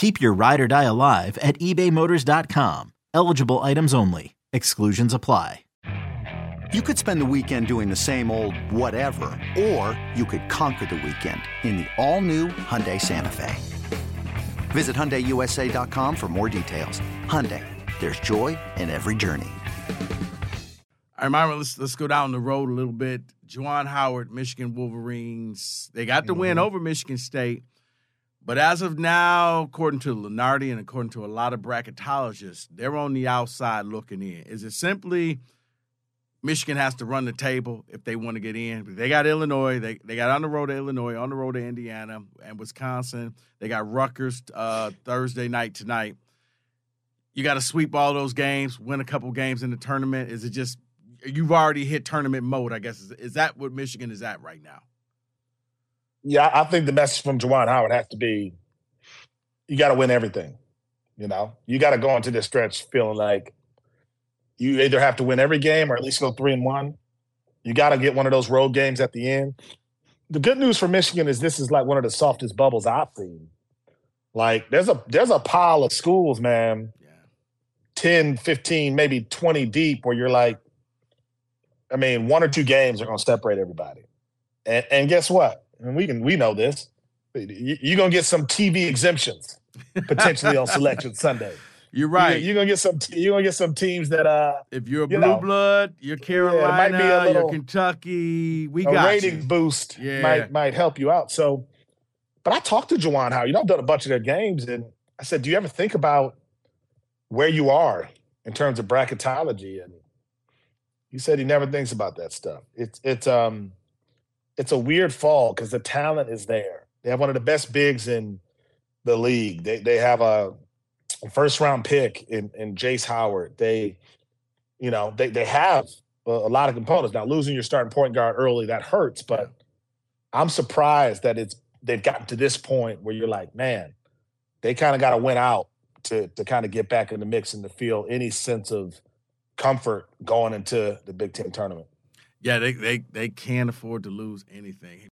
Keep your ride or die alive at ebaymotors.com. Eligible items only. Exclusions apply. You could spend the weekend doing the same old whatever, or you could conquer the weekend in the all-new Hyundai Santa Fe. Visit HyundaiUSA.com for more details. Hyundai, there's joy in every journey. All right, Myron, let's let's go down the road a little bit. Juwan Howard, Michigan Wolverines. They got the win mm-hmm. over Michigan State. But as of now, according to Lunardi and according to a lot of bracketologists, they're on the outside looking in. Is it simply Michigan has to run the table if they want to get in? They got Illinois. They they got on the road to Illinois, on the road to Indiana and Wisconsin. They got Rutgers uh, Thursday night tonight. You got to sweep all those games, win a couple games in the tournament. Is it just you've already hit tournament mode? I guess is, is that what Michigan is at right now? Yeah, I think the message from Juwan Howard has to be you got to win everything. You know, you got to go into this stretch feeling like you either have to win every game or at least go three and one. You got to get one of those road games at the end. The good news for Michigan is this is like one of the softest bubbles I've seen. Like there's a there's a pile of schools, man, Yeah. 10, 15, maybe 20 deep where you're like, I mean, one or two games are going to separate everybody. And, and guess what? And we can we know this. You- You're going to get some TV exemptions potentially on Selection Sunday. You're right. You're going to get some. You're to get some teams that uh if you're a you blue know, blood, you're might be a Carolina, you're Kentucky. We got a got rating you. boost Yeah. might might help you out. So, but I talked to Juwan Howard. You know, I've done a bunch of their games, and I said, "Do you ever think about where you are in terms of bracketology?" And he said he never thinks about that stuff. It's it's um it's a weird fall because the talent is there. They have one of the best bigs in the league. They they have a first round pick in in Jace Howard. They you know they they have a, a lot of components. Now losing your starting point guard early that hurts, but I'm surprised that it's they've gotten to this point where you're like, man, they kind of got to win out to to kind of get back in the mix and to feel any sense of comfort going into the Big Ten tournament. Yeah, they, they they can't afford to lose anything.